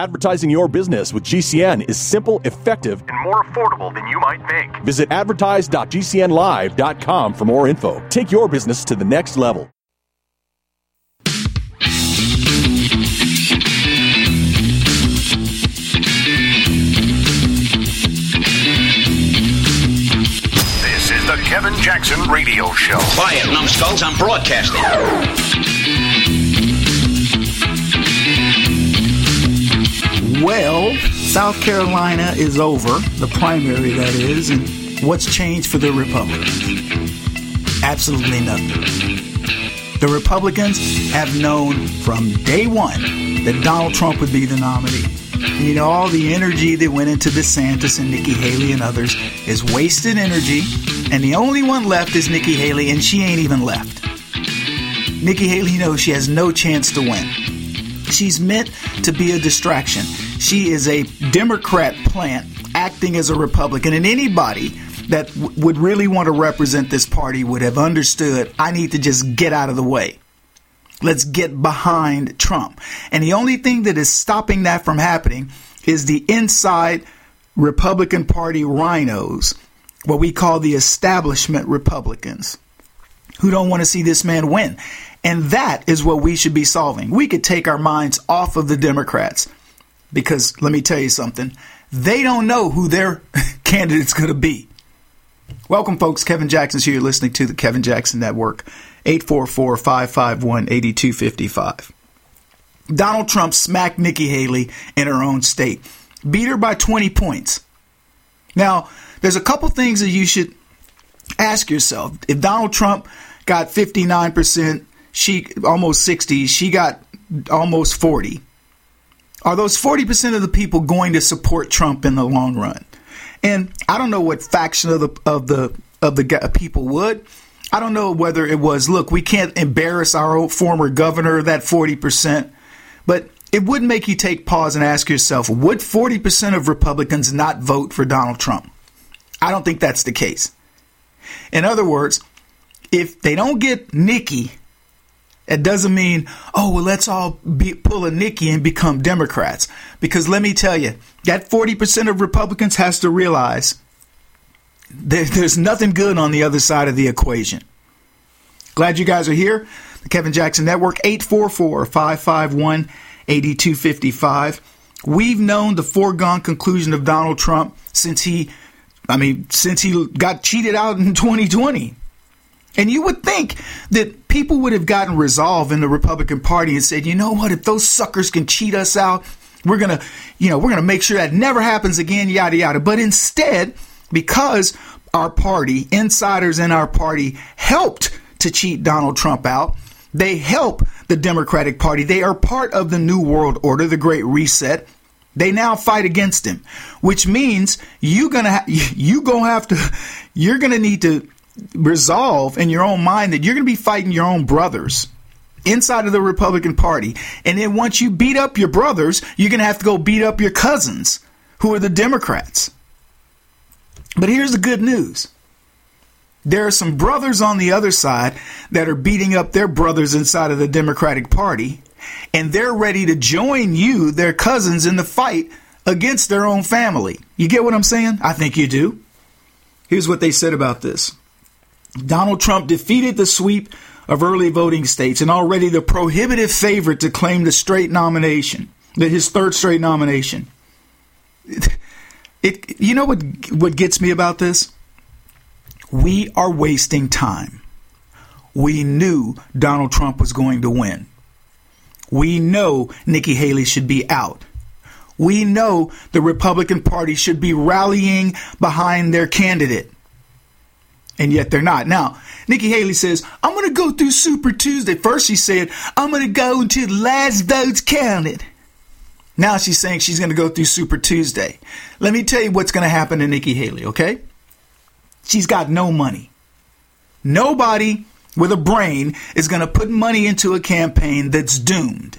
Advertising your business with GCN is simple, effective, and more affordable than you might think. Visit advertise.gcnlive.com for more info. Take your business to the next level. This is the Kevin Jackson Radio Show. Quiet, numbskulls, I'm broadcasting. Well, South Carolina is over, the primary that is, and what's changed for the Republicans? Absolutely nothing. The Republicans have known from day one that Donald Trump would be the nominee. You know, all the energy that went into DeSantis and Nikki Haley and others is wasted energy, and the only one left is Nikki Haley, and she ain't even left. Nikki Haley knows she has no chance to win. She's meant to be a distraction. She is a Democrat plant acting as a Republican, and anybody that w- would really want to represent this party would have understood I need to just get out of the way. Let's get behind Trump. And the only thing that is stopping that from happening is the inside Republican Party rhinos, what we call the establishment Republicans, who don't want to see this man win. And that is what we should be solving. We could take our minds off of the Democrats because let me tell you something, they don't know who their candidate's going to be. Welcome, folks. Kevin Jackson's here. You're listening to the Kevin Jackson Network, 844 551 8255. Donald Trump smacked Nikki Haley in her own state, beat her by 20 points. Now, there's a couple things that you should ask yourself. If Donald Trump got 59%, she almost 60, she got almost 40. Are those 40% of the people going to support Trump in the long run? And I don't know what faction of the of the of the people would. I don't know whether it was, look, we can't embarrass our former governor that 40%, but it would make you take pause and ask yourself, would 40% of Republicans not vote for Donald Trump? I don't think that's the case. In other words, if they don't get Nikki, it doesn't mean, oh, well, let's all be, pull a Nikki and become Democrats. Because let me tell you, that 40% of Republicans has to realize there, there's nothing good on the other side of the equation. Glad you guys are here. The Kevin Jackson Network, 844 551 8255. We've known the foregone conclusion of Donald Trump since he, I mean, since he got cheated out in 2020. And you would think that people would have gotten resolve in the Republican Party and said, you know what, if those suckers can cheat us out, we're to, you know, we're to make sure that never happens again, yada, yada. But instead, because our party, insiders in our party, helped to cheat Donald Trump out, they help the Democratic Party. They are part of the New World Order, the Great Reset. They now fight against him, which means you gonna ha- you gonna have to you're gonna need to resolve in your own mind that you're going to be fighting your own brothers inside of the Republican Party. And then once you beat up your brothers, you're going to have to go beat up your cousins who are the Democrats. But here's the good news. There are some brothers on the other side that are beating up their brothers inside of the Democratic Party, and they're ready to join you, their cousins, in the fight against their own family. You get what I'm saying? I think you do. Here's what they said about this. Donald Trump defeated the sweep of early voting states and already the prohibitive favorite to claim the straight nomination, his third straight nomination. It, it, you know what what gets me about this? We are wasting time. We knew Donald Trump was going to win. We know Nikki Haley should be out. We know the Republican Party should be rallying behind their candidate and yet they're not. Now, Nikki Haley says, I'm going to go through Super Tuesday. First, she said, I'm going to go until the last vote's counted. Now she's saying she's going to go through Super Tuesday. Let me tell you what's going to happen to Nikki Haley, okay? She's got no money. Nobody with a brain is going to put money into a campaign that's doomed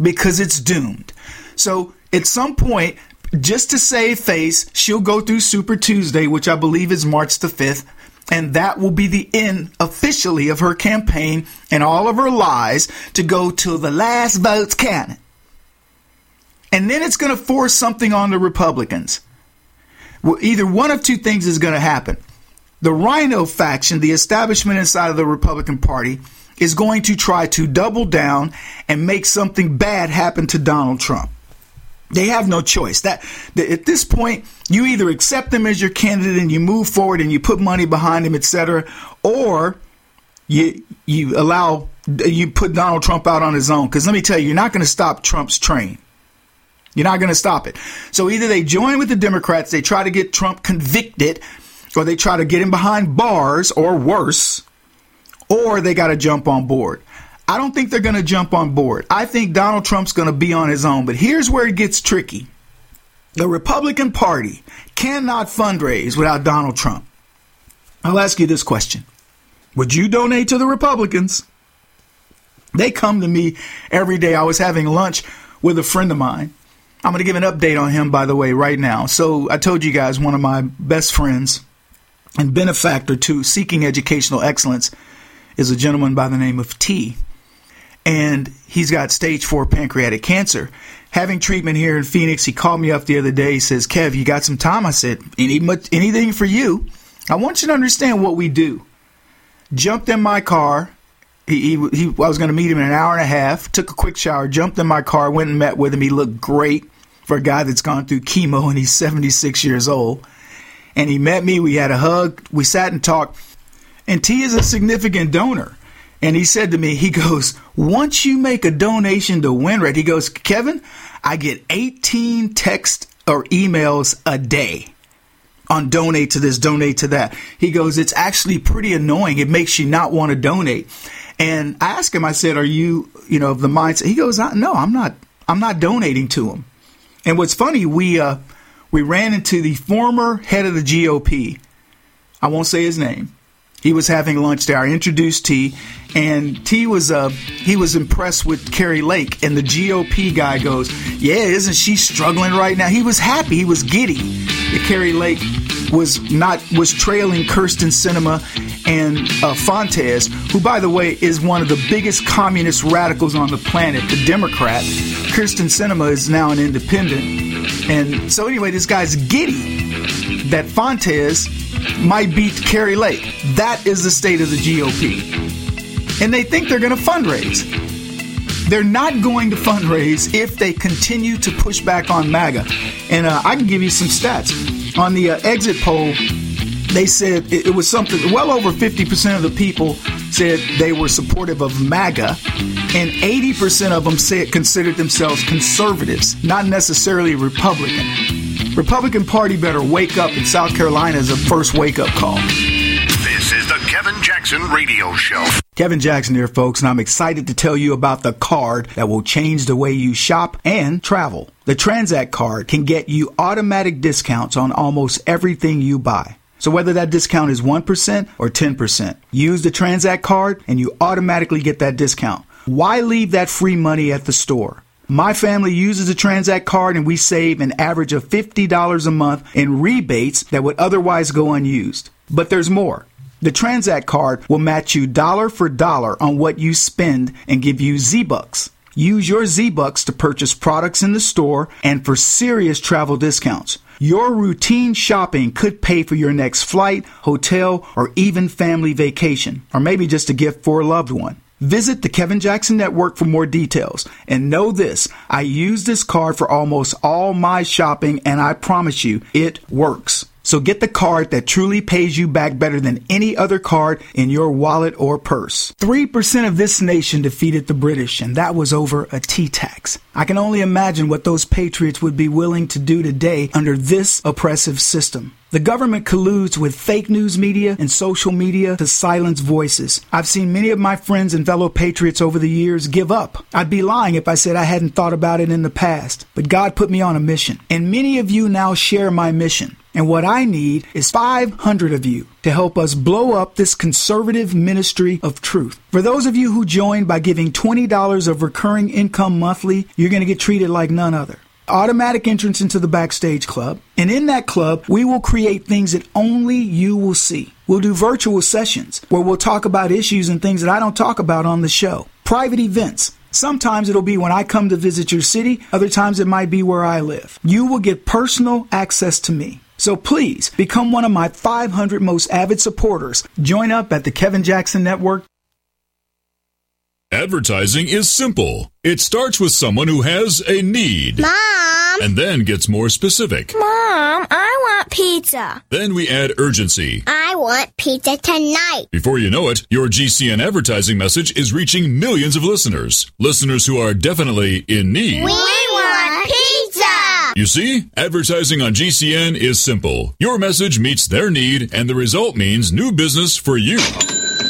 because it's doomed. So at some point, just to save face, she'll go through Super Tuesday, which I believe is March the 5th, and that will be the end officially of her campaign and all of her lies to go till the last vote's counted. And then it's going to force something on the Republicans. Well, either one of two things is going to happen. The Rhino faction, the establishment inside of the Republican Party, is going to try to double down and make something bad happen to Donald Trump. They have no choice. That, that at this point, you either accept them as your candidate and you move forward and you put money behind him, etc., or you you allow you put Donald Trump out on his own. Because let me tell you, you're not going to stop Trump's train. You're not going to stop it. So either they join with the Democrats, they try to get Trump convicted, or they try to get him behind bars, or worse, or they got to jump on board. I don't think they're going to jump on board. I think Donald Trump's going to be on his own. But here's where it gets tricky the Republican Party cannot fundraise without Donald Trump. I'll ask you this question Would you donate to the Republicans? They come to me every day. I was having lunch with a friend of mine. I'm going to give an update on him, by the way, right now. So I told you guys one of my best friends and benefactor to seeking educational excellence is a gentleman by the name of T and he's got stage four pancreatic cancer. Having treatment here in Phoenix, he called me up the other day. He says, "Kev, you got some time?" I said, Any, "Anything for you." I want you to understand what we do. Jumped in my car. He, he, he I was going to meet him in an hour and a half. Took a quick shower. Jumped in my car. Went and met with him. He looked great for a guy that's gone through chemo and he's 76 years old. And he met me. We had a hug. We sat and talked. And T is a significant donor. And he said to me, he goes, once you make a donation to WinRed, he goes, Kevin, I get 18 texts or emails a day on donate to this, donate to that. He goes, it's actually pretty annoying. It makes you not want to donate. And I asked him, I said, are you, you know, of the mindset? He goes, no, I'm not, I'm not donating to him. And what's funny, we, uh, we ran into the former head of the GOP. I won't say his name he was having lunch there. I introduced T, and T was uh, he was impressed with Kari Lake, and the GOP guy goes, "Yeah, isn't she struggling right now?" He was happy, he was giddy that Kari Lake was not was trailing Kyrsten Sinema and uh, Fontes, who, by the way, is one of the biggest communist radicals on the planet, the Democrat. Kyrsten Sinema is now an independent, and so anyway, this guy's giddy that Fontes might beat Kari Lake. That is the state of the GOP. And they think they're going to fundraise. They're not going to fundraise if they continue to push back on MAGA. And uh, I can give you some stats. On the uh, exit poll, they said it, it was something, well over 50% of the people said they were supportive of MAGA, and 80% of them said considered themselves conservatives, not necessarily Republican. Republican Party better wake up, and South Carolina is a first wake up call. This is the Kevin Jackson Radio Show. Kevin Jackson here, folks, and I'm excited to tell you about the card that will change the way you shop and travel. The Transact card can get you automatic discounts on almost everything you buy. So whether that discount is 1% or 10%, use the Transact card and you automatically get that discount. Why leave that free money at the store? My family uses a Transact card and we save an average of $50 a month in rebates that would otherwise go unused. But there's more. The Transact card will match you dollar for dollar on what you spend and give you Z-Bucks. Use your Z-Bucks to purchase products in the store and for serious travel discounts. Your routine shopping could pay for your next flight, hotel, or even family vacation, or maybe just a gift for a loved one. Visit the Kevin Jackson Network for more details. And know this I use this card for almost all my shopping, and I promise you, it works. So get the card that truly pays you back better than any other card in your wallet or purse. 3% of this nation defeated the British, and that was over a tea tax. I can only imagine what those patriots would be willing to do today under this oppressive system. The government colludes with fake news media and social media to silence voices. I've seen many of my friends and fellow patriots over the years give up. I'd be lying if I said I hadn't thought about it in the past, but God put me on a mission. And many of you now share my mission. And what I need is 500 of you to help us blow up this conservative ministry of truth. For those of you who join by giving $20 of recurring income monthly, you're going to get treated like none other automatic entrance into the backstage club. And in that club, we will create things that only you will see. We'll do virtual sessions where we'll talk about issues and things that I don't talk about on the show. Private events Sometimes it'll be when I come to visit your city, other times it might be where I live. You will get personal access to me. So please become one of my 500 most avid supporters. Join up at the Kevin Jackson Network. Advertising is simple. It starts with someone who has a need. Mom! And then gets more specific. Mom, I want pizza. Then we add urgency. I want pizza tonight. Before you know it, your GCN advertising message is reaching millions of listeners. Listeners who are definitely in need. We want pizza! You see, advertising on GCN is simple. Your message meets their need, and the result means new business for you.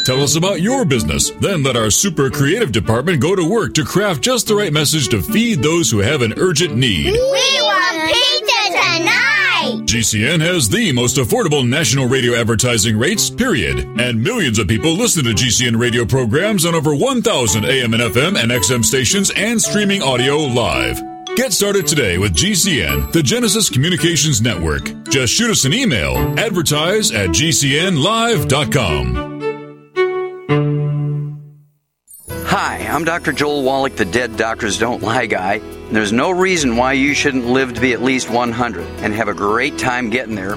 Tell us about your business. Then let our super creative department go to work to craft just the right message to feed those who have an urgent need. We want pizza tonight! GCN has the most affordable national radio advertising rates, period. And millions of people listen to GCN radio programs on over 1,000 AM and FM and XM stations and streaming audio live. Get started today with GCN, the Genesis Communications Network. Just shoot us an email, advertise at gcnlive.com. Hi, I'm Dr. Joel Wallach, the Dead Doctors Don't Lie guy. There's no reason why you shouldn't live to be at least 100 and have a great time getting there.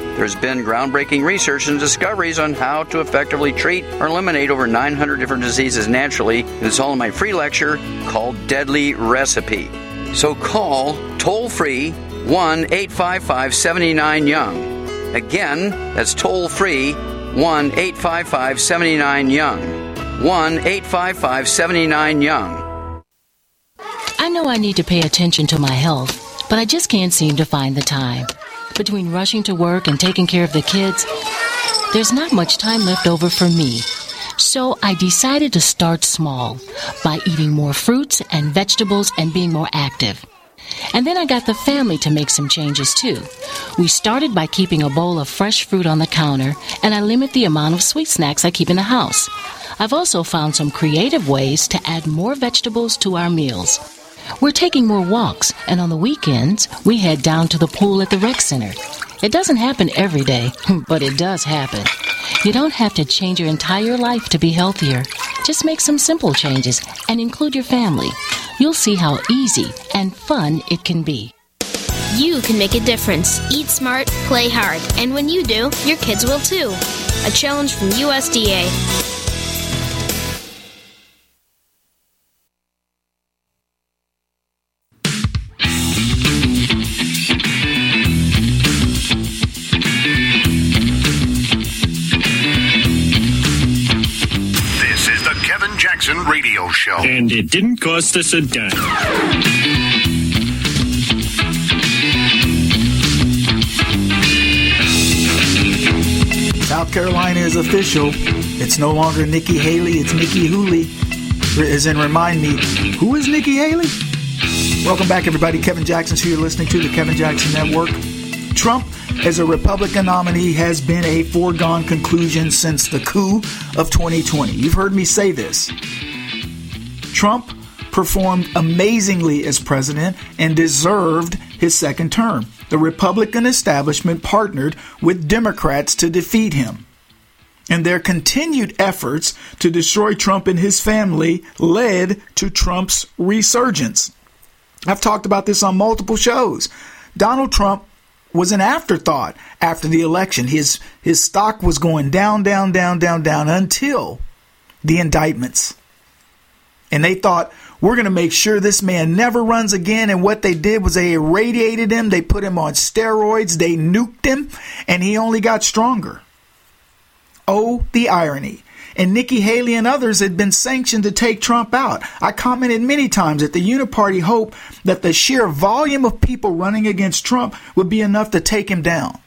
There's been groundbreaking research and discoveries on how to effectively treat or eliminate over 900 different diseases naturally. It's all in my free lecture called Deadly Recipe. So call toll free 1 855 79 Young. Again, that's toll free 1 855 79 Young. 1 855 79 Young. I know I need to pay attention to my health, but I just can't seem to find the time. Between rushing to work and taking care of the kids, there's not much time left over for me. So I decided to start small by eating more fruits and vegetables and being more active. And then I got the family to make some changes too. We started by keeping a bowl of fresh fruit on the counter, and I limit the amount of sweet snacks I keep in the house. I've also found some creative ways to add more vegetables to our meals. We're taking more walks, and on the weekends, we head down to the pool at the rec center. It doesn't happen every day, but it does happen. You don't have to change your entire life to be healthier. Just make some simple changes and include your family. You'll see how easy and fun it can be. You can make a difference. Eat smart, play hard, and when you do, your kids will too. A challenge from USDA. Show. And it didn't cost us a dime. South Carolina is official. It's no longer Nikki Haley, it's Nikki Hooley. As in, remind me, who is Nikki Haley? Welcome back, everybody. Kevin Jackson's here listening to the Kevin Jackson Network. Trump, as a Republican nominee, has been a foregone conclusion since the coup of 2020. You've heard me say this. Trump performed amazingly as president and deserved his second term. The Republican establishment partnered with Democrats to defeat him. And their continued efforts to destroy Trump and his family led to Trump's resurgence. I've talked about this on multiple shows. Donald Trump was an afterthought after the election. His his stock was going down, down, down, down, down until the indictments. And they thought, we're going to make sure this man never runs again. And what they did was they irradiated him, they put him on steroids, they nuked him, and he only got stronger. Oh, the irony. And Nikki Haley and others had been sanctioned to take Trump out. I commented many times that the Uniparty hoped that the sheer volume of people running against Trump would be enough to take him down.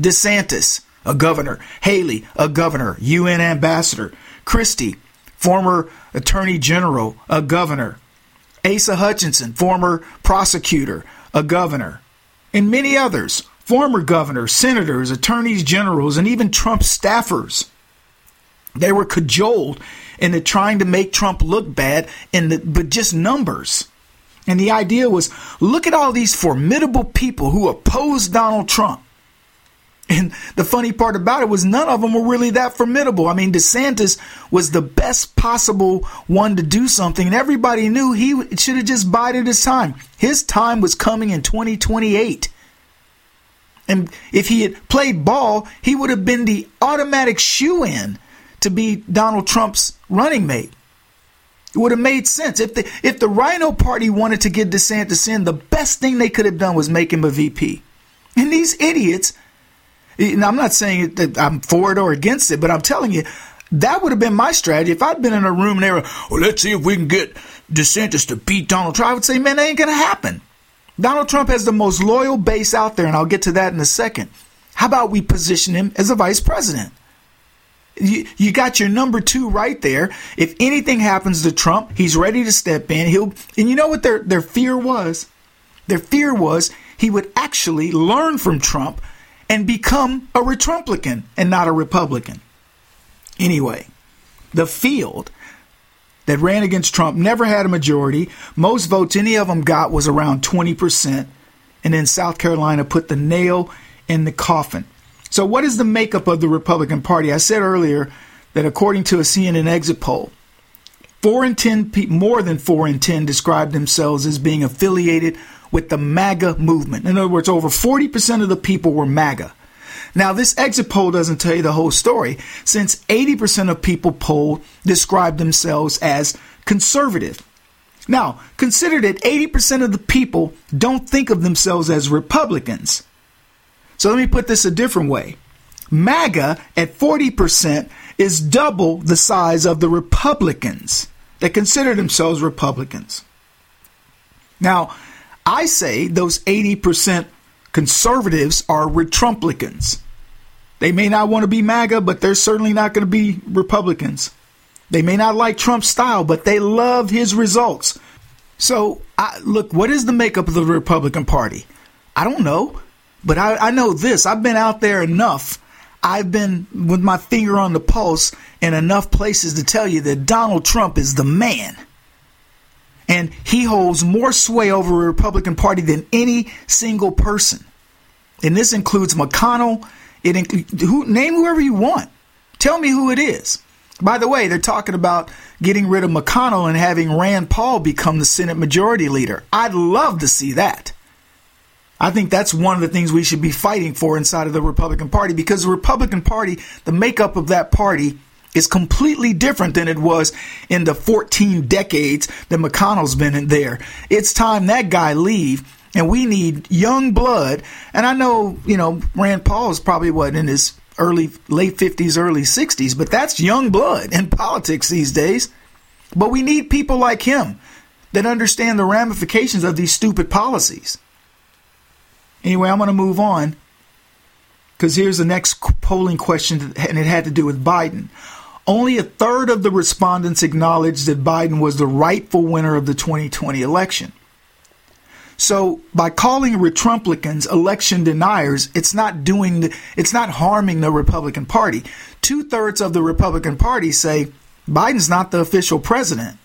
DeSantis, a governor. Haley, a governor, UN ambassador. Christie, former attorney general, a governor. Asa Hutchinson, former prosecutor, a governor, and many others, former governors, senators, attorneys generals, and even Trump staffers. They were cajoled into trying to make Trump look bad, in the, but just numbers. And the idea was look at all these formidable people who opposed Donald Trump. And the funny part about it was none of them were really that formidable. I mean, DeSantis was the best possible one to do something, and everybody knew he should have just bided his time. His time was coming in 2028. And if he had played ball, he would have been the automatic shoe in to be Donald Trump's running mate. It would have made sense. If the if the Rhino Party wanted to get DeSantis in, the best thing they could have done was make him a VP. And these idiots I'm not saying that I'm for it or against it, but I'm telling you, that would have been my strategy. If I'd been in a room and they were, well, let's see if we can get DeSantis to beat Donald Trump, I would say, man, that ain't going to happen. Donald Trump has the most loyal base out there, and I'll get to that in a second. How about we position him as a vice president? You, you got your number two right there. If anything happens to Trump, he's ready to step in. He'll, and you know what their, their fear was? Their fear was he would actually learn from Trump and become a Retrumplican and not a Republican. Anyway, the field that ran against Trump never had a majority. Most votes any of them got was around 20%. And then South Carolina put the nail in the coffin. So, what is the makeup of the Republican Party? I said earlier that according to a CNN exit poll, four in ten, more than four in ten, described themselves as being affiliated with the MAGA movement. In other words, over 40% of the people were MAGA. Now, this exit poll doesn't tell you the whole story, since 80% of people polled described themselves as conservative. Now, consider that 80% of the people don't think of themselves as Republicans. So let me put this a different way. MAGA at 40% is double the size of the Republicans that consider themselves Republicans. Now, I say those 80% conservatives are Retrumplicans. They may not want to be MAGA, but they're certainly not going to be Republicans. They may not like Trump's style, but they love his results. So, I, look, what is the makeup of the Republican Party? I don't know, but I, I know this. I've been out there enough. I've been with my finger on the pulse in enough places to tell you that Donald Trump is the man and he holds more sway over the Republican Party than any single person. And this includes McConnell. It inc- who, name whoever you want. Tell me who it is. By the way, they're talking about getting rid of McConnell and having Rand Paul become the Senate Majority Leader. I'd love to see that. I think that's one of the things we should be fighting for inside of the Republican Party because the Republican Party, the makeup of that party is completely different than it was in the 14 decades that McConnell's been in there. It's time that guy leave and we need young blood. And I know, you know, Rand Paul is probably what in his early late 50s, early 60s, but that's young blood in politics these days. But we need people like him that understand the ramifications of these stupid policies. Anyway, I'm going to move on because here's the next polling question, and it had to do with Biden. Only a third of the respondents acknowledged that Biden was the rightful winner of the 2020 election. So by calling Retrumplicans election deniers, it's not doing, the, it's not harming the Republican Party. Two thirds of the Republican Party say Biden's not the official president.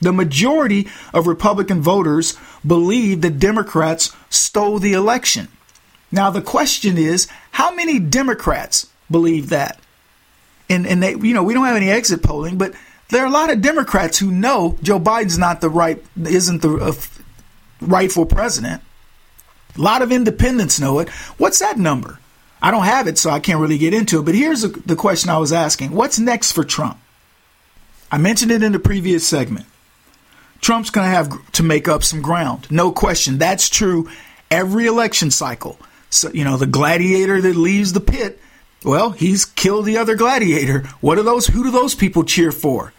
The majority of Republican voters believe that Democrats stole the election. Now the question is, how many Democrats believe that? And and they you know we don't have any exit polling, but there are a lot of Democrats who know Joe Biden's not the right isn't the uh, rightful president. A lot of independents know it. What's that number? I don't have it, so I can't really get into it. But here's the question I was asking: What's next for Trump? I mentioned it in the previous segment. Trump's going to have to make up some ground, no question. That's true every election cycle. So you know the gladiator that leaves the pit well, he's killed the other gladiator. What are those? Who do those people cheer for?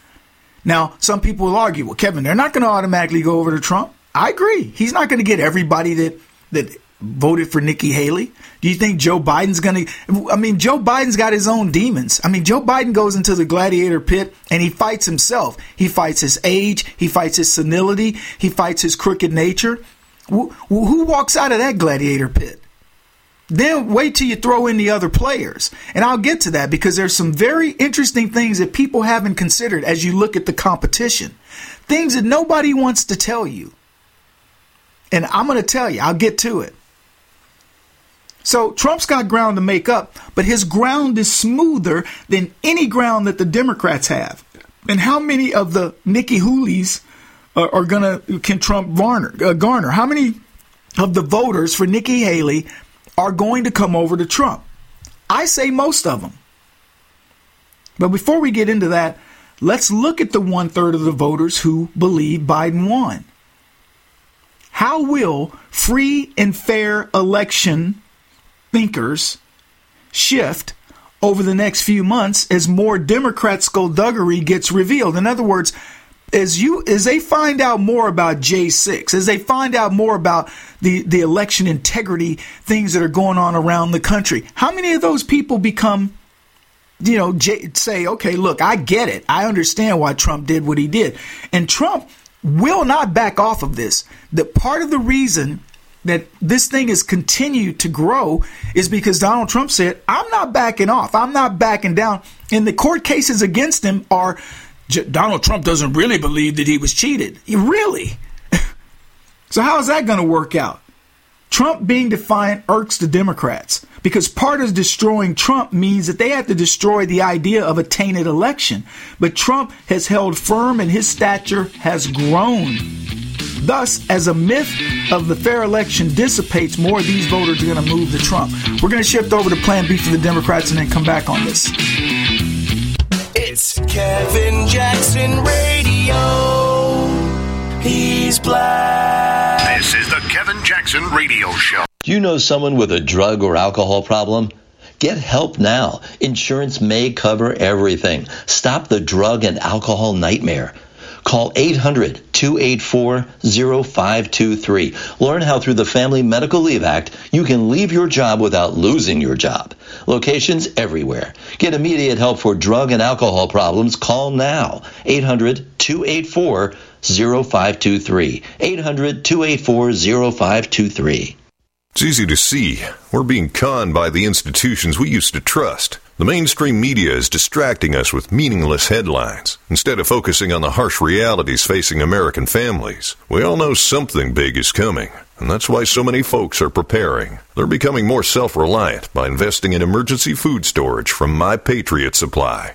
Now, some people will argue, well, Kevin, they're not going to automatically go over to Trump. I agree. He's not going to get everybody that that voted for Nikki Haley? Do you think Joe Biden's going to? I mean, Joe Biden's got his own demons. I mean, Joe Biden goes into the gladiator pit and he fights himself. He fights his age. He fights his senility. He fights his crooked nature. Who walks out of that gladiator pit? Then wait till you throw in the other players. And I'll get to that because there's some very interesting things that people haven't considered as you look at the competition. Things that nobody wants to tell you. And I'm going to tell you, I'll get to it. So Trump's got ground to make up, but his ground is smoother than any ground that the Democrats have. And how many of the Nikki Hoolies are, are gonna can Trump garner, uh, garner? How many of the voters for Nikki Haley are going to come over to Trump? I say most of them. But before we get into that, let's look at the one third of the voters who believe Biden won. How will free and fair election thinkers shift over the next few months as more Democrats' skullduggery gets revealed? In other words, as you as they find out more about J6, as they find out more about the the election integrity things that are going on around the country, how many of those people become you know, J- say, okay, look, I get it. I understand why Trump did what he did. And Trump will not back off of this. That part of the reason that this thing has continued to grow is because Donald Trump said, I'm not backing off. I'm not backing down. And the court cases against him are Donald Trump doesn't really believe that he was cheated. Really? so, how is that going to work out? Trump being defiant irks the Democrats because part of destroying Trump means that they have to destroy the idea of a tainted election. But Trump has held firm and his stature has grown. Thus, as a myth of the fair election dissipates, more of these voters are going to move to Trump. We're going to shift over to Plan B for the Democrats and then come back on this. It's Kevin Jackson Radio. He's black. This is the Kevin Jackson Radio Show. Do you know someone with a drug or alcohol problem? Get help now. Insurance may cover everything. Stop the drug and alcohol nightmare. Call 800 284 0523. Learn how through the Family Medical Leave Act you can leave your job without losing your job. Locations everywhere. Get immediate help for drug and alcohol problems. Call now. 800 284 0523. 800 284 0523. It's easy to see. We're being conned by the institutions we used to trust. The mainstream media is distracting us with meaningless headlines instead of focusing on the harsh realities facing American families. We all know something big is coming, and that's why so many folks are preparing. They're becoming more self reliant by investing in emergency food storage from My Patriot Supply.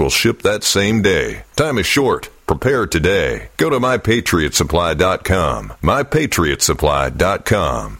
will ship that same day. Time is short. Prepare today. Go to mypatriotsupply.com. Mypatriotsupply.com.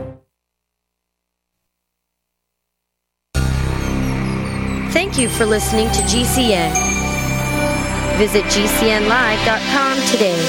Thank you for listening to GCN. Visit GCNlive.com today.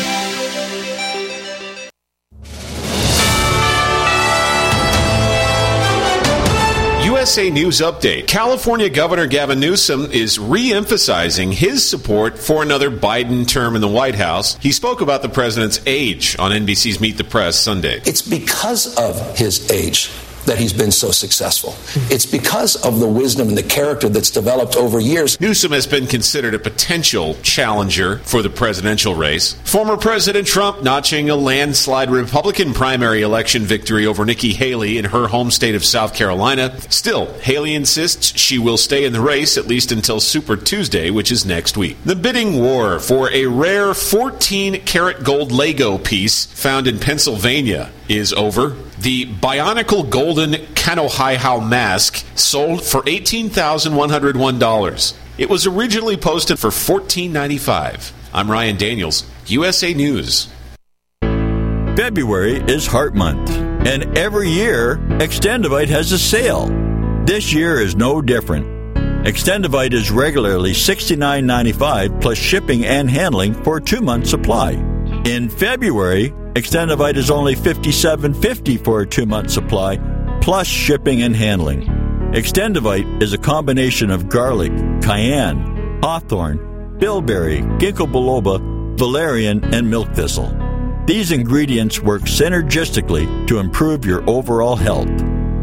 USA News Update. California Governor Gavin Newsom is re emphasizing his support for another Biden term in the White House. He spoke about the president's age on NBC's Meet the Press Sunday. It's because of his age that he's been so successful. It's because of the wisdom and the character that's developed over years. Newsom has been considered a potential challenger for the presidential race. Former President Trump notching a landslide Republican primary election victory over Nikki Haley in her home state of South Carolina. Still, Haley insists she will stay in the race at least until Super Tuesday, which is next week. The bidding war for a rare 14 karat gold Lego piece found in Pennsylvania is over. The Bionicle Golden Kanohi Hau mask sold for $18,101. It was originally posted for $14.95. I'm Ryan Daniels, USA News. February is Heart Month, and every year, Extendovite has a sale. This year is no different. Extendovite is regularly $69.95 plus shipping and handling for a two month supply. In February, Extendovite is only $57.50 for a two month supply plus shipping and handling. Extendovite is a combination of garlic, cayenne, hawthorn, bilberry, ginkgo biloba, valerian, and milk thistle. These ingredients work synergistically to improve your overall health.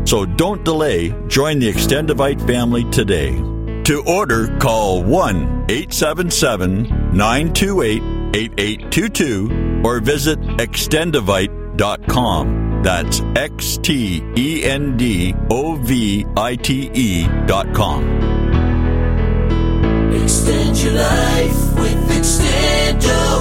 So don't delay, join the Extendovite family today. To order, call 1 877 928 8822 or visit extendovite.com. That's X T E N D O V I T E dot com. Extend your life with Extendovite.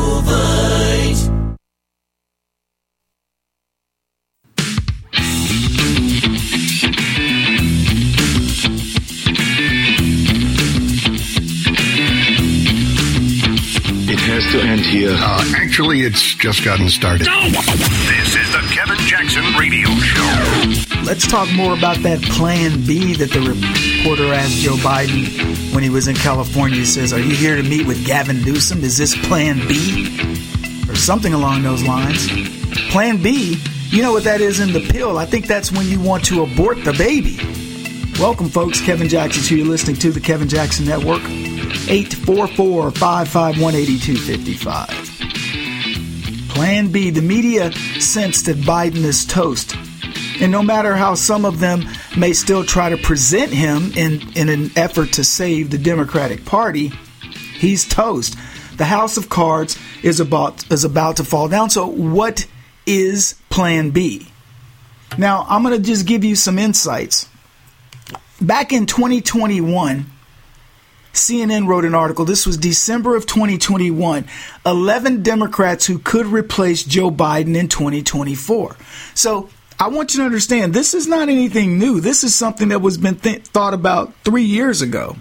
Has to end here. Uh, actually, it's just gotten started. This is the Kevin Jackson Radio Show. Let's talk more about that plan B that the reporter asked Joe Biden when he was in California. He says, Are you here to meet with Gavin Newsom? Is this plan B? Or something along those lines. Plan B, you know what that is in the pill. I think that's when you want to abort the baby. Welcome, folks. Kevin Jackson's here. You're listening to the Kevin Jackson Network. 844 551 8255. Plan B. The media sensed that Biden is toast. And no matter how some of them may still try to present him in, in an effort to save the Democratic Party, he's toast. The house of cards is about is about to fall down. So what is plan B? Now, I'm going to just give you some insights. Back in 2021, CNN wrote an article. This was December of 2021. 11 Democrats who could replace Joe Biden in 2024. So I want you to understand this is not anything new. This is something that was been th- thought about three years ago.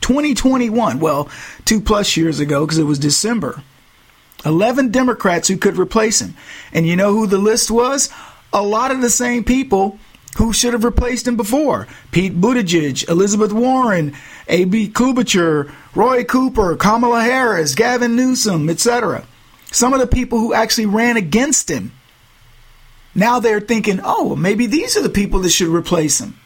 2021, well, two plus years ago because it was December. 11 Democrats who could replace him. And you know who the list was? A lot of the same people who should have replaced him before Pete Buttigieg, Elizabeth Warren, Amy Klobuchar, Roy Cooper, Kamala Harris, Gavin Newsom, etc. Some of the people who actually ran against him. Now they're thinking, oh, maybe these are the people that should replace him.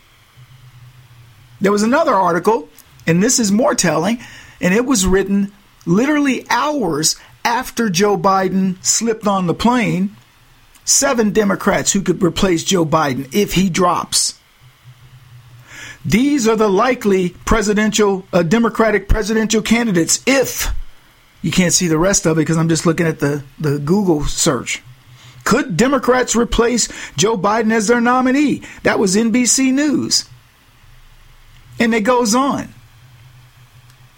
There was another article, and this is more telling, and it was written literally hours after Joe Biden slipped on the plane seven Democrats who could replace Joe Biden if he drops. These are the likely presidential, uh, Democratic presidential candidates if you can't see the rest of it because I'm just looking at the, the Google search. Could Democrats replace Joe Biden as their nominee? That was NBC News. And it goes on.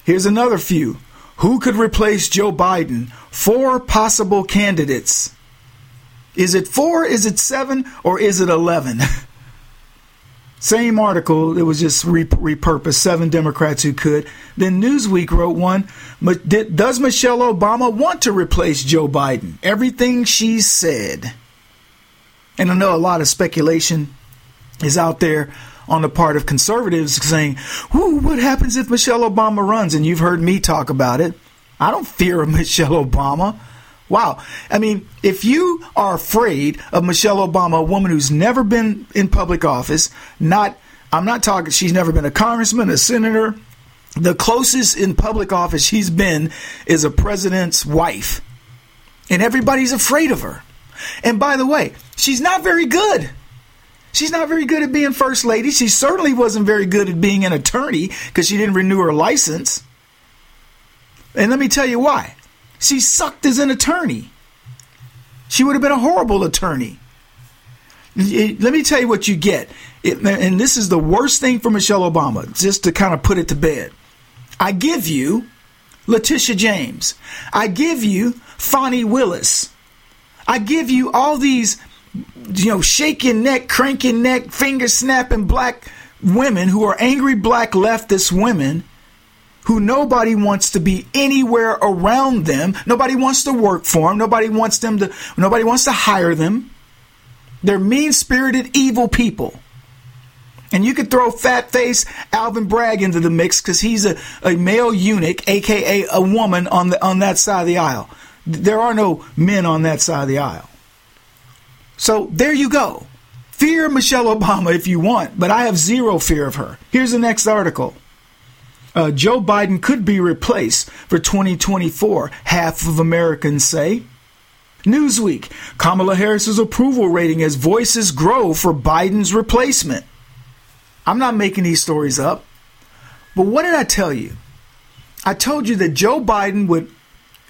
Here's another few. Who could replace Joe Biden? Four possible candidates. Is it four? Is it seven? Or is it 11? Same article, it was just repurposed. Seven Democrats who could. Then Newsweek wrote one Does Michelle Obama want to replace Joe Biden? Everything she said. And I know a lot of speculation is out there on the part of conservatives saying, what happens if Michelle Obama runs? And you've heard me talk about it. I don't fear Michelle Obama. Wow. I mean, if you are afraid of Michelle Obama, a woman who's never been in public office, not, I'm not talking, she's never been a congressman, a senator. The closest in public office she's been is a president's wife. And everybody's afraid of her. And by the way, she's not very good. She's not very good at being first lady. She certainly wasn't very good at being an attorney because she didn't renew her license. And let me tell you why. She sucked as an attorney. She would have been a horrible attorney. Let me tell you what you get. It, and this is the worst thing for Michelle Obama, just to kind of put it to bed. I give you Letitia James. I give you Fani Willis. I give you all these, you know, shaking neck, cranking neck, finger snapping black women who are angry black leftist women who nobody wants to be anywhere around them. Nobody wants to work for them. Nobody wants them to, nobody wants to hire them. They're mean spirited, evil people. And you could throw fat face Alvin Bragg into the mix because he's a, a male eunuch, aka a woman on the on that side of the aisle. There are no men on that side of the aisle. So there you go. Fear Michelle Obama if you want, but I have zero fear of her. Here's the next article. Uh, Joe Biden could be replaced for 2024, half of Americans say. Newsweek Kamala Harris's approval rating as voices grow for Biden's replacement. I'm not making these stories up. But what did I tell you? I told you that Joe Biden would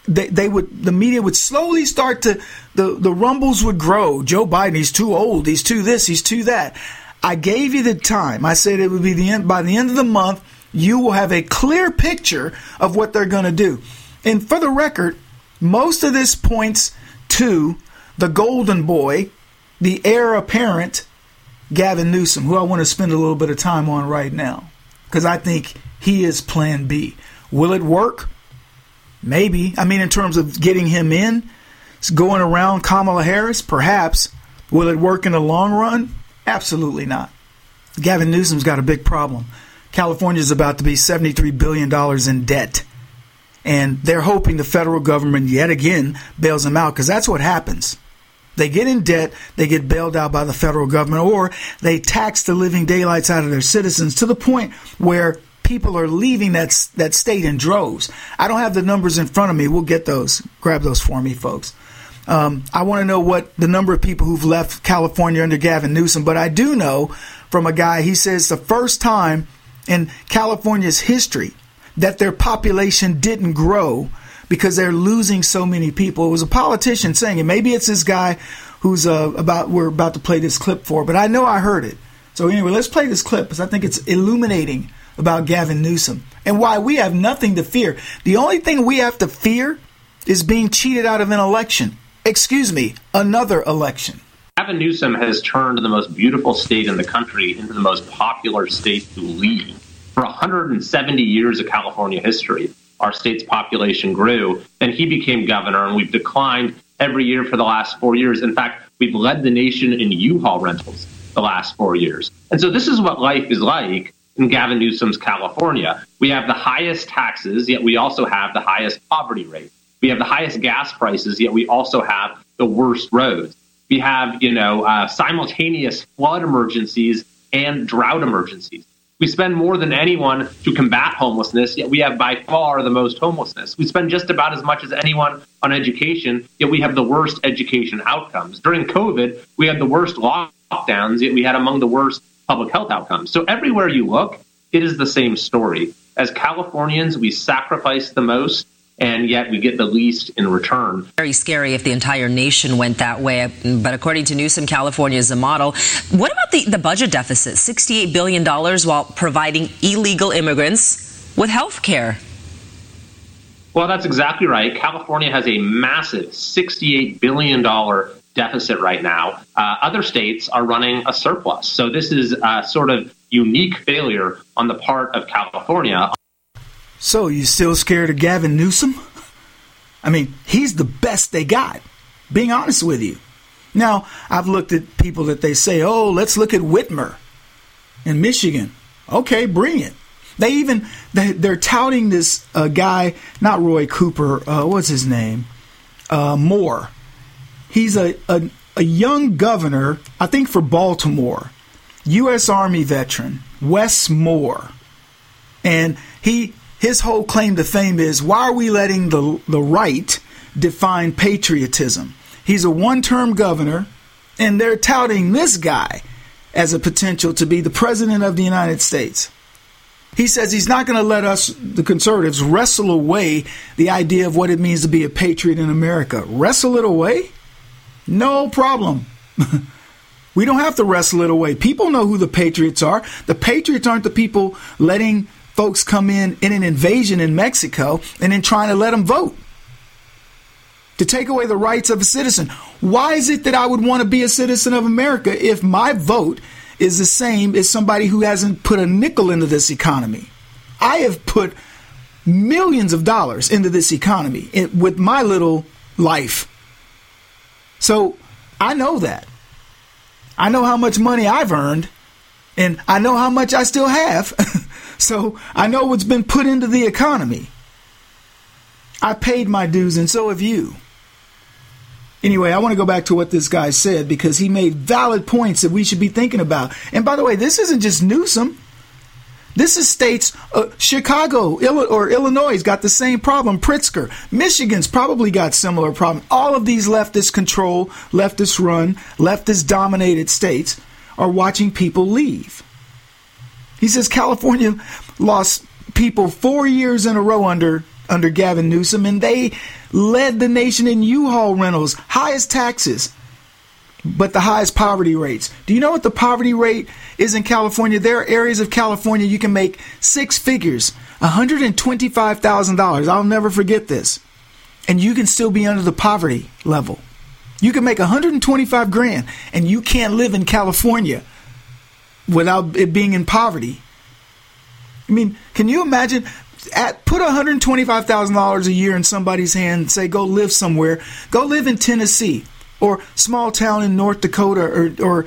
they, they would the media would slowly start to the, the rumbles would grow. Joe Biden, he's too old, he's too this, he's too that. I gave you the time. I said it would be the end by the end of the month, you will have a clear picture of what they're going to do. And for the record, most of this points to the golden boy, the heir apparent Gavin Newsom, who I want to spend a little bit of time on right now, because I think he is plan B. Will it work? Maybe. I mean, in terms of getting him in, going around Kamala Harris, perhaps. Will it work in the long run? Absolutely not. Gavin Newsom's got a big problem. California is about to be $73 billion in debt. And they're hoping the federal government yet again bails them out because that's what happens. They get in debt, they get bailed out by the federal government, or they tax the living daylights out of their citizens to the point where people are leaving that that state in droves. I don't have the numbers in front of me. We'll get those. Grab those for me, folks. Um, I want to know what the number of people who've left California under Gavin Newsom, but I do know from a guy. He says the first time in California's history that their population didn't grow because they're losing so many people. It was a politician saying it. Maybe it's this guy who's uh, about we're about to play this clip for, but I know I heard it. So anyway, let's play this clip because I think it's illuminating about Gavin Newsom and why we have nothing to fear. The only thing we have to fear is being cheated out of an election. Excuse me, another election. Gavin Newsom has turned the most beautiful state in the country into the most popular state to lead. For 170 years of California history, our state's population grew. Then he became governor, and we've declined every year for the last four years. In fact, we've led the nation in U-Haul rentals the last four years. And so this is what life is like in Gavin Newsom's California. We have the highest taxes, yet we also have the highest poverty rate. We have the highest gas prices, yet we also have the worst roads. We have, you know, uh, simultaneous flood emergencies and drought emergencies. We spend more than anyone to combat homelessness, yet we have by far the most homelessness. We spend just about as much as anyone on education, yet we have the worst education outcomes. During COVID, we had the worst lockdowns, yet we had among the worst public health outcomes. So everywhere you look, it is the same story. As Californians, we sacrifice the most and yet we get the least in return. Very scary if the entire nation went that way. But according to Newsom, California is a model. What about the, the budget deficit? $68 billion while providing illegal immigrants with health care. Well, that's exactly right. California has a massive $68 billion deficit right now. Uh, other states are running a surplus. So this is a sort of unique failure on the part of California. So, you still scared of Gavin Newsom? I mean, he's the best they got, being honest with you. Now, I've looked at people that they say, oh, let's look at Whitmer in Michigan. Okay, bring it. They even, they, are touting this uh, guy, not Roy Cooper, uh, what's his name? Uh, Moore. He's a, a, a young governor, I think for Baltimore, U.S. Army veteran, Wes Moore. And he his whole claim to fame is why are we letting the, the right define patriotism? He's a one term governor, and they're touting this guy as a potential to be the president of the United States. He says he's not going to let us, the conservatives, wrestle away the idea of what it means to be a patriot in America. Wrestle it away? No problem. we don't have to wrestle it away. People know who the patriots are. The patriots aren't the people letting folks come in in an invasion in Mexico and then trying to let them vote to take away the rights of a citizen. Why is it that I would want to be a citizen of America if my vote is the same as somebody who hasn't put a nickel into this economy? I have put millions of dollars into this economy eh, with my little life. So I know that. I know how much money I've earned, and I know how much I still have. so I know what's been put into the economy. I paid my dues, and so have you. Anyway, I want to go back to what this guy said because he made valid points that we should be thinking about. And by the way, this isn't just Newsom. This is states, uh, Chicago or Illinois got the same problem. Pritzker, Michigan's probably got similar problem. All of these leftist control, leftist run, leftist dominated states are watching people leave. He says California lost people four years in a row under under Gavin Newsom, and they led the nation in U-Haul rentals, highest taxes, but the highest poverty rates. Do you know what the poverty rate is in California? There are areas of California you can make six figures, $125,000. I'll never forget this. And you can still be under the poverty level. You can make 125 grand and you can't live in California without it being in poverty. I mean, can you imagine at, put $125,000 a year in somebody's hand and say, go live somewhere. Go live in Tennessee or small town in North Dakota or, or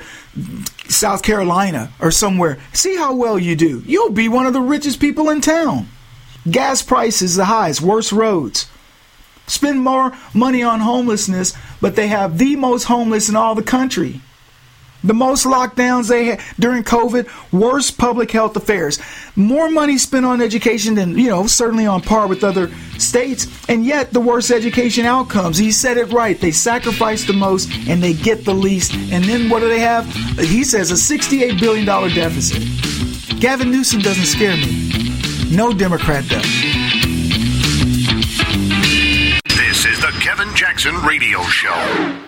South Carolina or somewhere. See how well you do. You'll be one of the richest people in town. Gas prices the highest, worst roads. Spend more money on homelessness, but they have the most homeless in all the country. The most lockdowns they had during COVID, worst public health affairs. More money spent on education than, you know, certainly on par with other states, and yet the worst education outcomes. He said it right. They sacrifice the most and they get the least. And then what do they have? He says a $68 billion deficit. Gavin Newsom doesn't scare me. No Democrat does. This is the Kevin Jackson Radio Show.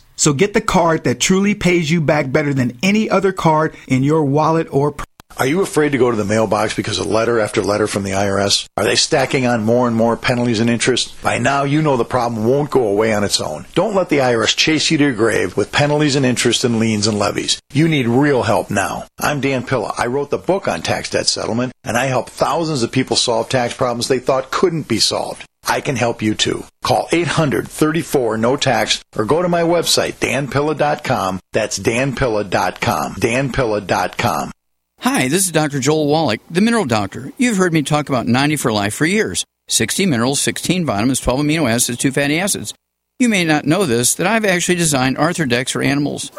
So get the card that truly pays you back better than any other card in your wallet or. Are you afraid to go to the mailbox because of letter after letter from the IRS? Are they stacking on more and more penalties and interest? By now, you know the problem won't go away on its own. Don't let the IRS chase you to your grave with penalties and interest and liens and levies. You need real help now. I'm Dan Pilla. I wrote the book on tax debt settlement, and I help thousands of people solve tax problems they thought couldn't be solved. I can help you too. Call 800 34 no tax or go to my website danpilla.com. That's danpilla.com. danpilla.com. Hi, this is Dr. Joel Wallach, the mineral doctor. You've heard me talk about 90 for life for years. 60 minerals, 16 vitamins, 12 amino acids, 2 fatty acids. You may not know this, that I've actually designed Arthrodex for animals.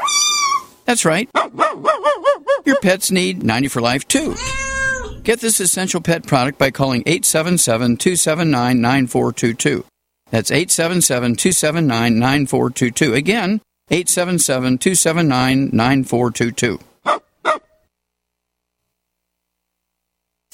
That's right. Your pets need 90 for life too. Get this essential pet product by calling 877 279 9422. That's 877 279 9422. Again, 877 279 9422.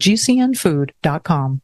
gcnfood.com.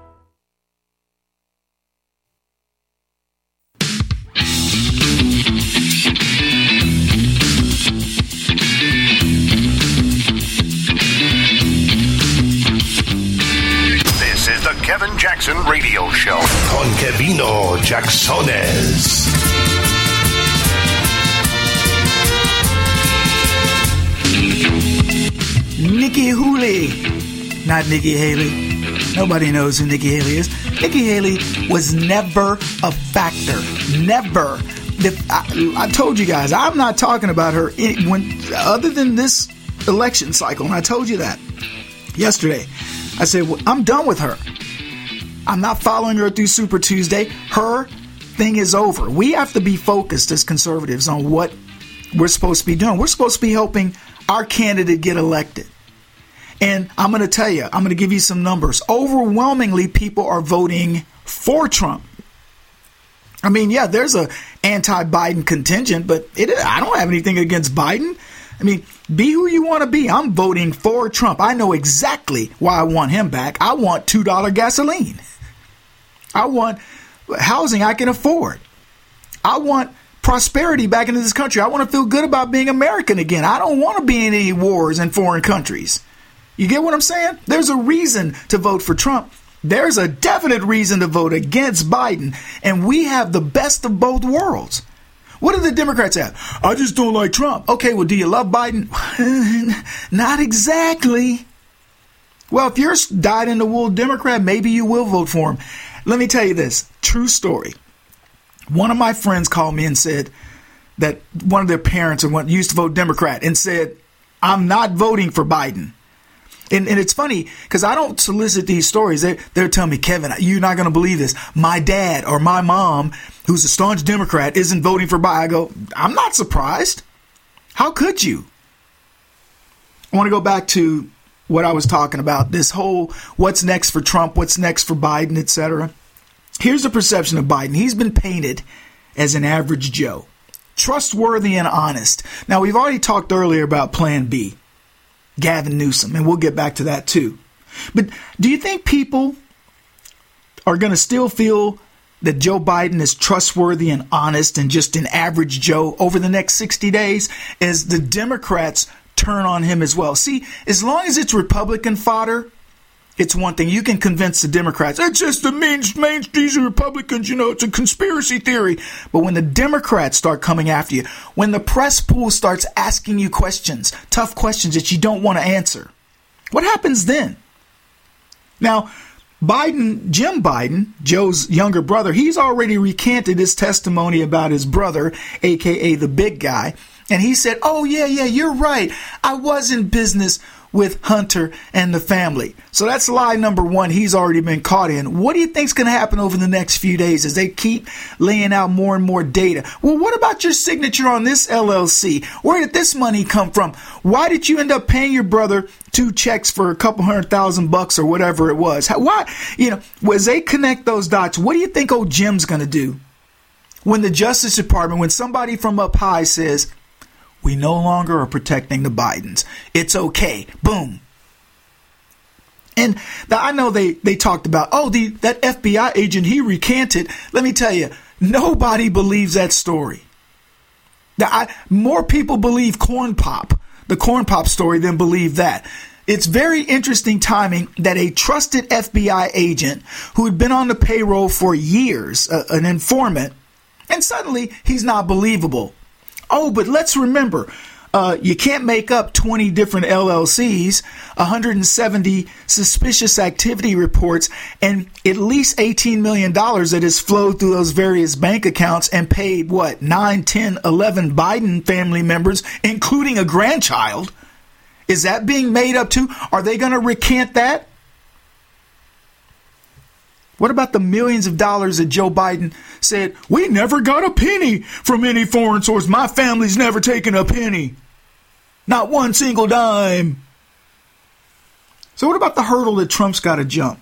Kevin Jackson Radio Show. Con Kevino Jacksones. Nikki Hooley. Not Nikki Haley. Nobody knows who Nikki Haley is. Nikki Haley was never a factor. Never. I, I told you guys, I'm not talking about her in, when other than this election cycle, and I told you that yesterday. I said, well, I'm done with her. I'm not following her through Super Tuesday. Her thing is over. We have to be focused as conservatives on what we're supposed to be doing. We're supposed to be helping our candidate get elected. And I'm going to tell you, I'm going to give you some numbers. Overwhelmingly, people are voting for Trump. I mean, yeah, there's a anti-Biden contingent, but it, I don't have anything against Biden. I mean, be who you want to be. I'm voting for Trump. I know exactly why I want him back. I want $2 gasoline. I want housing I can afford. I want prosperity back into this country. I want to feel good about being American again. I don't want to be in any wars in foreign countries. You get what I'm saying? There's a reason to vote for Trump. There's a definite reason to vote against Biden. And we have the best of both worlds. What do the Democrats have? I just don't like Trump. Okay, well, do you love Biden? Not exactly. Well, if you're dyed in the wool Democrat, maybe you will vote for him. Let me tell you this true story. One of my friends called me and said that one of their parents used to vote Democrat and said, I'm not voting for Biden. And, and it's funny because I don't solicit these stories. They're, they're telling me, Kevin, you're not going to believe this. My dad or my mom, who's a staunch Democrat, isn't voting for Biden. I go, I'm not surprised. How could you? I want to go back to what I was talking about this whole what's next for Trump, what's next for Biden, etc. Here's the perception of Biden. He's been painted as an average Joe, trustworthy and honest. Now, we've already talked earlier about Plan B. Gavin Newsom, and we'll get back to that too. But do you think people are going to still feel that Joe Biden is trustworthy and honest and just an average Joe over the next 60 days as the Democrats turn on him as well? See, as long as it's Republican fodder, it's one thing. You can convince the Democrats, it's just the main, main, these are Republicans, you know, it's a conspiracy theory. But when the Democrats start coming after you, when the press pool starts asking you questions, tough questions that you don't want to answer, what happens then? Now, Biden, Jim Biden, Joe's younger brother, he's already recanted his testimony about his brother, aka the big guy. And he said, Oh, yeah, yeah, you're right. I was in business with Hunter and the family. So that's lie number one. He's already been caught in. What do you think's going to happen over the next few days as they keep laying out more and more data? Well, what about your signature on this LLC? Where did this money come from? Why did you end up paying your brother two checks for a couple hundred thousand bucks or whatever it was? How, why, you know, as they connect those dots, what do you think old Jim's going to do? When the Justice Department, when somebody from up high says, we no longer are protecting the Bidens. It's okay. Boom. And I know they, they talked about, oh, the, that FBI agent, he recanted. Let me tell you, nobody believes that story. Now, I, more people believe corn pop, the corn pop story, than believe that. It's very interesting timing that a trusted FBI agent who had been on the payroll for years, uh, an informant, and suddenly he's not believable. Oh, but let's remember, uh, you can't make up 20 different LLCs, 170 suspicious activity reports, and at least $18 million that has flowed through those various bank accounts and paid, what, 9, 10, 11 Biden family members, including a grandchild. Is that being made up too? Are they going to recant that? What about the millions of dollars that Joe Biden said, we never got a penny from any foreign source. My family's never taken a penny. Not one single dime. So what about the hurdle that Trump's got to jump?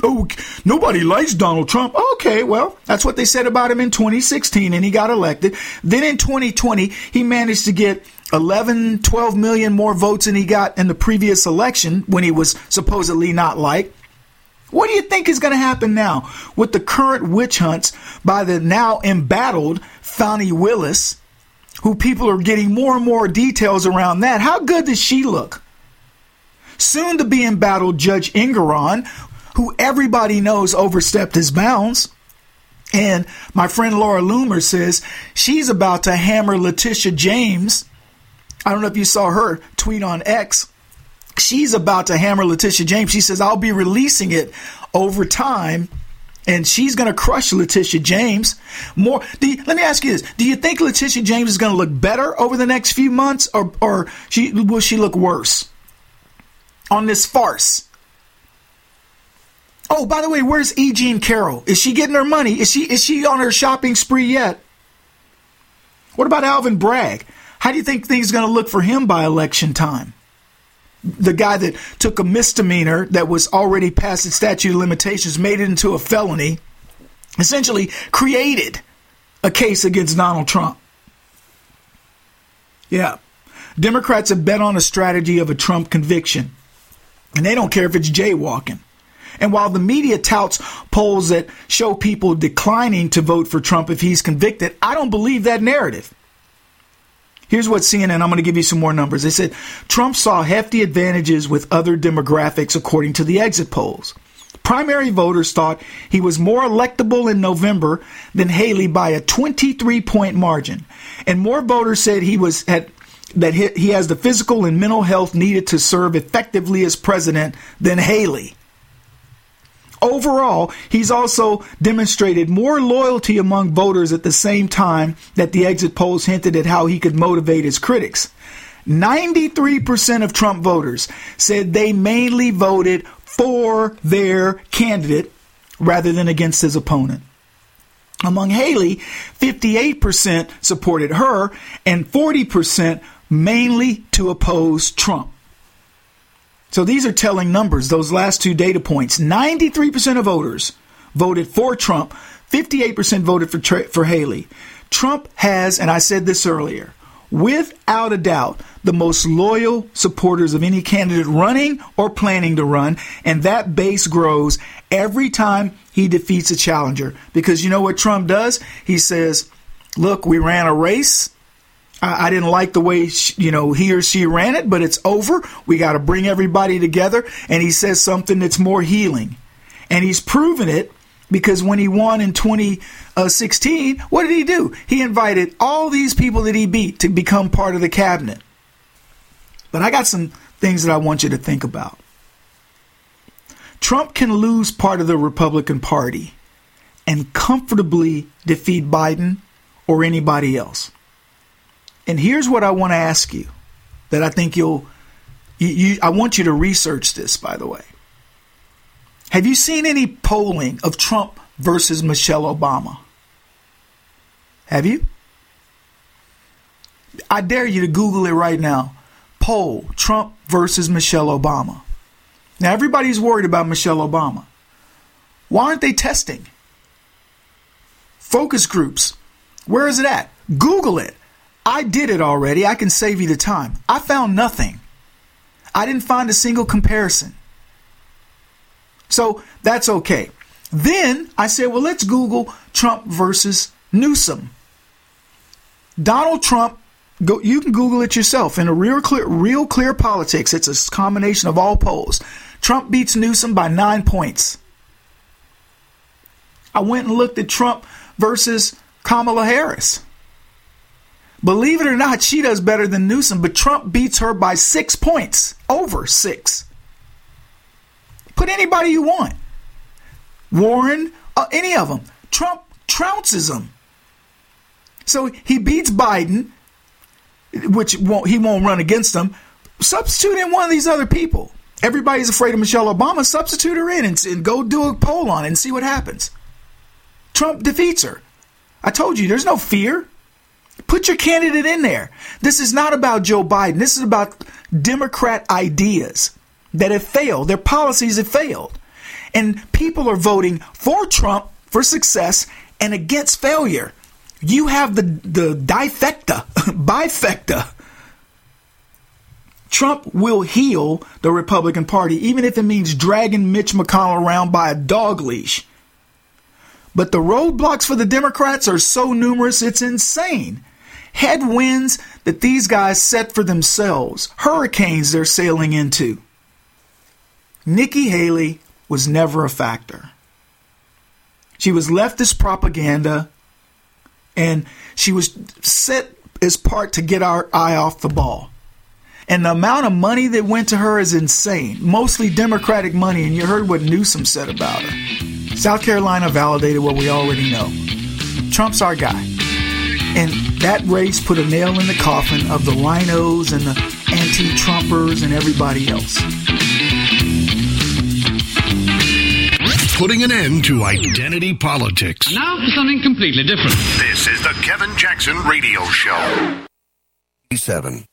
Oh, nobody likes Donald Trump. Okay, well, that's what they said about him in 2016 and he got elected. Then in 2020, he managed to get 11, 12 million more votes than he got in the previous election when he was supposedly not liked. What do you think is going to happen now with the current witch hunts by the now embattled Fani Willis, who people are getting more and more details around that? How good does she look? Soon to be embattled Judge Engoron, who everybody knows overstepped his bounds. And my friend Laura Loomer says she's about to hammer Letitia James. I don't know if you saw her tweet on X she's about to hammer Letitia James. She says, I'll be releasing it over time. And she's going to crush Letitia James more. You, let me ask you this: Do you think Letitia James is going to look better over the next few months, or, or she, will she look worse on this farce? Oh, by the way, where's E. Jean Carroll? Is she getting her money? Is she is she on her shopping spree yet? What about Alvin Bragg? How do you think things are going to look for him by election time? The guy that took a misdemeanor that was already past its statute of limitations, made it into a felony, essentially created a case against Donald Trump. Yeah. Democrats have bet on a strategy of a Trump conviction, and they don't care if it's jaywalking. And while the media touts polls that show people declining to vote for Trump if he's convicted, I don't believe that narrative. Here's what CNN, I'm going to give you some more numbers. They said Trump saw hefty advantages with other demographics according to the exit polls. Primary voters thought he was more electable in November than Haley by a 23 point margin. And more voters said he was had that he has the physical and mental health needed to serve effectively as president than Haley. Overall, he's also demonstrated more loyalty among voters at the same time that the exit polls hinted at how he could motivate his critics. 93% of Trump voters said they mainly voted for their candidate rather than against his opponent. Among Haley, 58% supported her and 40% mainly to oppose Trump. So these are telling numbers, those last two data points. 93% of voters voted for Trump, 58% voted for, for Haley. Trump has, and I said this earlier, without a doubt, the most loyal supporters of any candidate running or planning to run, and that base grows every time he defeats a challenger. Because you know what Trump does? He says, Look, we ran a race. I, didn't like the way she, you know he or she ran it, but it's over. We got to bring everybody together. And he says something that's more healing, and he's proven it because when he won in 2016, what did he do? He invited all these people that he beat to become part of the cabinet. But I got some things that I want you to think about. Trump can lose part of the Republican Party and comfortably defeat Biden or anybody else. And here's what I want to ask you that I think you'll you, you, I want you to research this by the way. Have you seen any polling of Trump versus Michelle Obama? Have you? I dare you to Google it right now. Poll Trump versus Michelle Obama. Now, everybody's worried about Michelle Obama. Why aren't they testing? Focus groups. Where is it at? Google it. I did it already. I can save you the time. I found nothing. I didn't find a single comparison. So that's okay. Then I said, well, let's Google Trump versus Newsom. Donald Trump, go, you can Google it yourself. In a real clear, real clear politics, it's a combination of all polls. Trump beats Newsom by nine points. I went and looked at Trump versus Kamala Harris. Believe it or not, she does better than Newsom, but Trump beats her by six points, over six. Put anybody you want. Warren, uh, any of them. Trump trounces them. So he beats Biden, which won't, he won't run against them. Substitute in one of these other people. Everybody's afraid of Michelle Obama. Substitute her in and, and go do a poll on it and see what happens. Trump defeats her. I told you, there's no fear. Put your candidate in there. This is not about Joe Biden. This is about Democrat ideas that have failed. Their policies have failed. And people are voting for Trump for success and against failure. You have the, the difecta, bifecta. Trump will heal the Republican Party, even if it means dragging Mitch McConnell around by a dog leash. But the roadblocks for the Democrats are so numerous, it's insane. Headwinds that these guys set for themselves, hurricanes they're sailing into. Nikki Haley was never a factor. She was leftist propaganda, and she was set as part to get our eye off the ball. And the amount of money that went to her is insane, mostly Democratic money. And you heard what Newsom said about her. South Carolina validated what we already know. Trump's our guy. And that race put a nail in the coffin of the rhinos and the anti Trumpers and everybody else. Putting an end to identity politics. Now for something completely different. This is the Kevin Jackson Radio Show. 7.